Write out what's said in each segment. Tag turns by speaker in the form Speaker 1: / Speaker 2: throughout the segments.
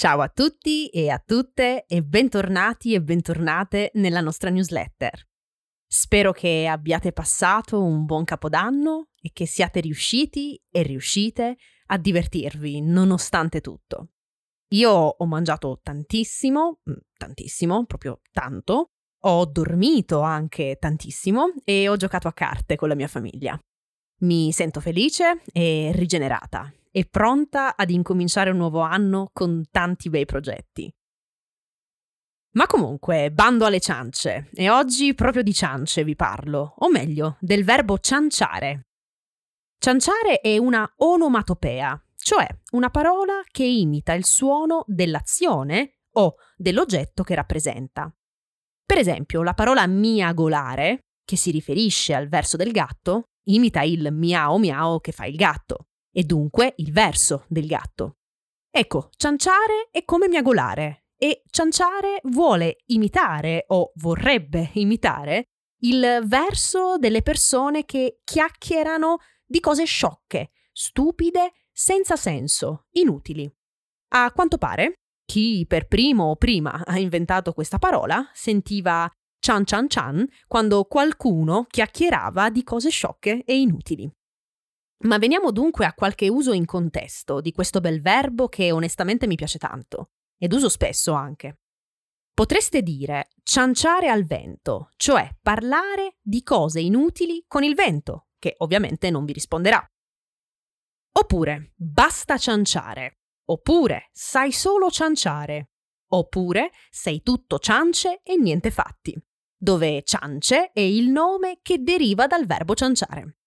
Speaker 1: Ciao a tutti e a tutte e bentornati e bentornate nella nostra newsletter. Spero che abbiate passato un buon capodanno e che siate riusciti e riuscite a divertirvi nonostante tutto. Io ho mangiato tantissimo, mm, tantissimo, proprio tanto, ho dormito anche tantissimo e ho giocato a carte con la mia famiglia. Mi sento felice e rigenerata e pronta ad incominciare un nuovo anno con tanti bei progetti. Ma comunque, bando alle ciance, e oggi proprio di ciance vi parlo, o meglio, del verbo cianciare. Cianciare è una onomatopea, cioè una parola che imita il suono dell'azione o dell'oggetto che rappresenta. Per esempio, la parola miagolare, che si riferisce al verso del gatto, imita il miao miao che fa il gatto e dunque il verso del gatto. Ecco, cianciare è come miagolare e cianciare vuole imitare o vorrebbe imitare il verso delle persone che chiacchierano di cose sciocche, stupide, senza senso, inutili. A quanto pare, chi per primo o prima ha inventato questa parola sentiva cian cian cian quando qualcuno chiacchierava di cose sciocche e inutili. Ma veniamo dunque a qualche uso in contesto di questo bel verbo che onestamente mi piace tanto, ed uso spesso anche. Potreste dire cianciare al vento, cioè parlare di cose inutili con il vento, che ovviamente non vi risponderà. Oppure basta cianciare, oppure sai solo cianciare, oppure sei tutto ciance e niente fatti, dove ciance è il nome che deriva dal verbo cianciare.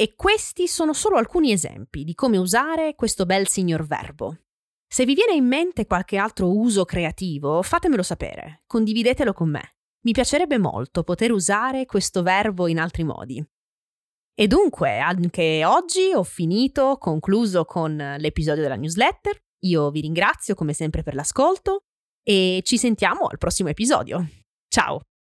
Speaker 1: E questi sono solo alcuni esempi di come usare questo bel signor verbo. Se vi viene in mente qualche altro uso creativo, fatemelo sapere, condividetelo con me. Mi piacerebbe molto poter usare questo verbo in altri modi. E dunque, anche oggi ho finito, concluso con l'episodio della newsletter. Io vi ringrazio come sempre per l'ascolto e ci sentiamo al prossimo episodio. Ciao!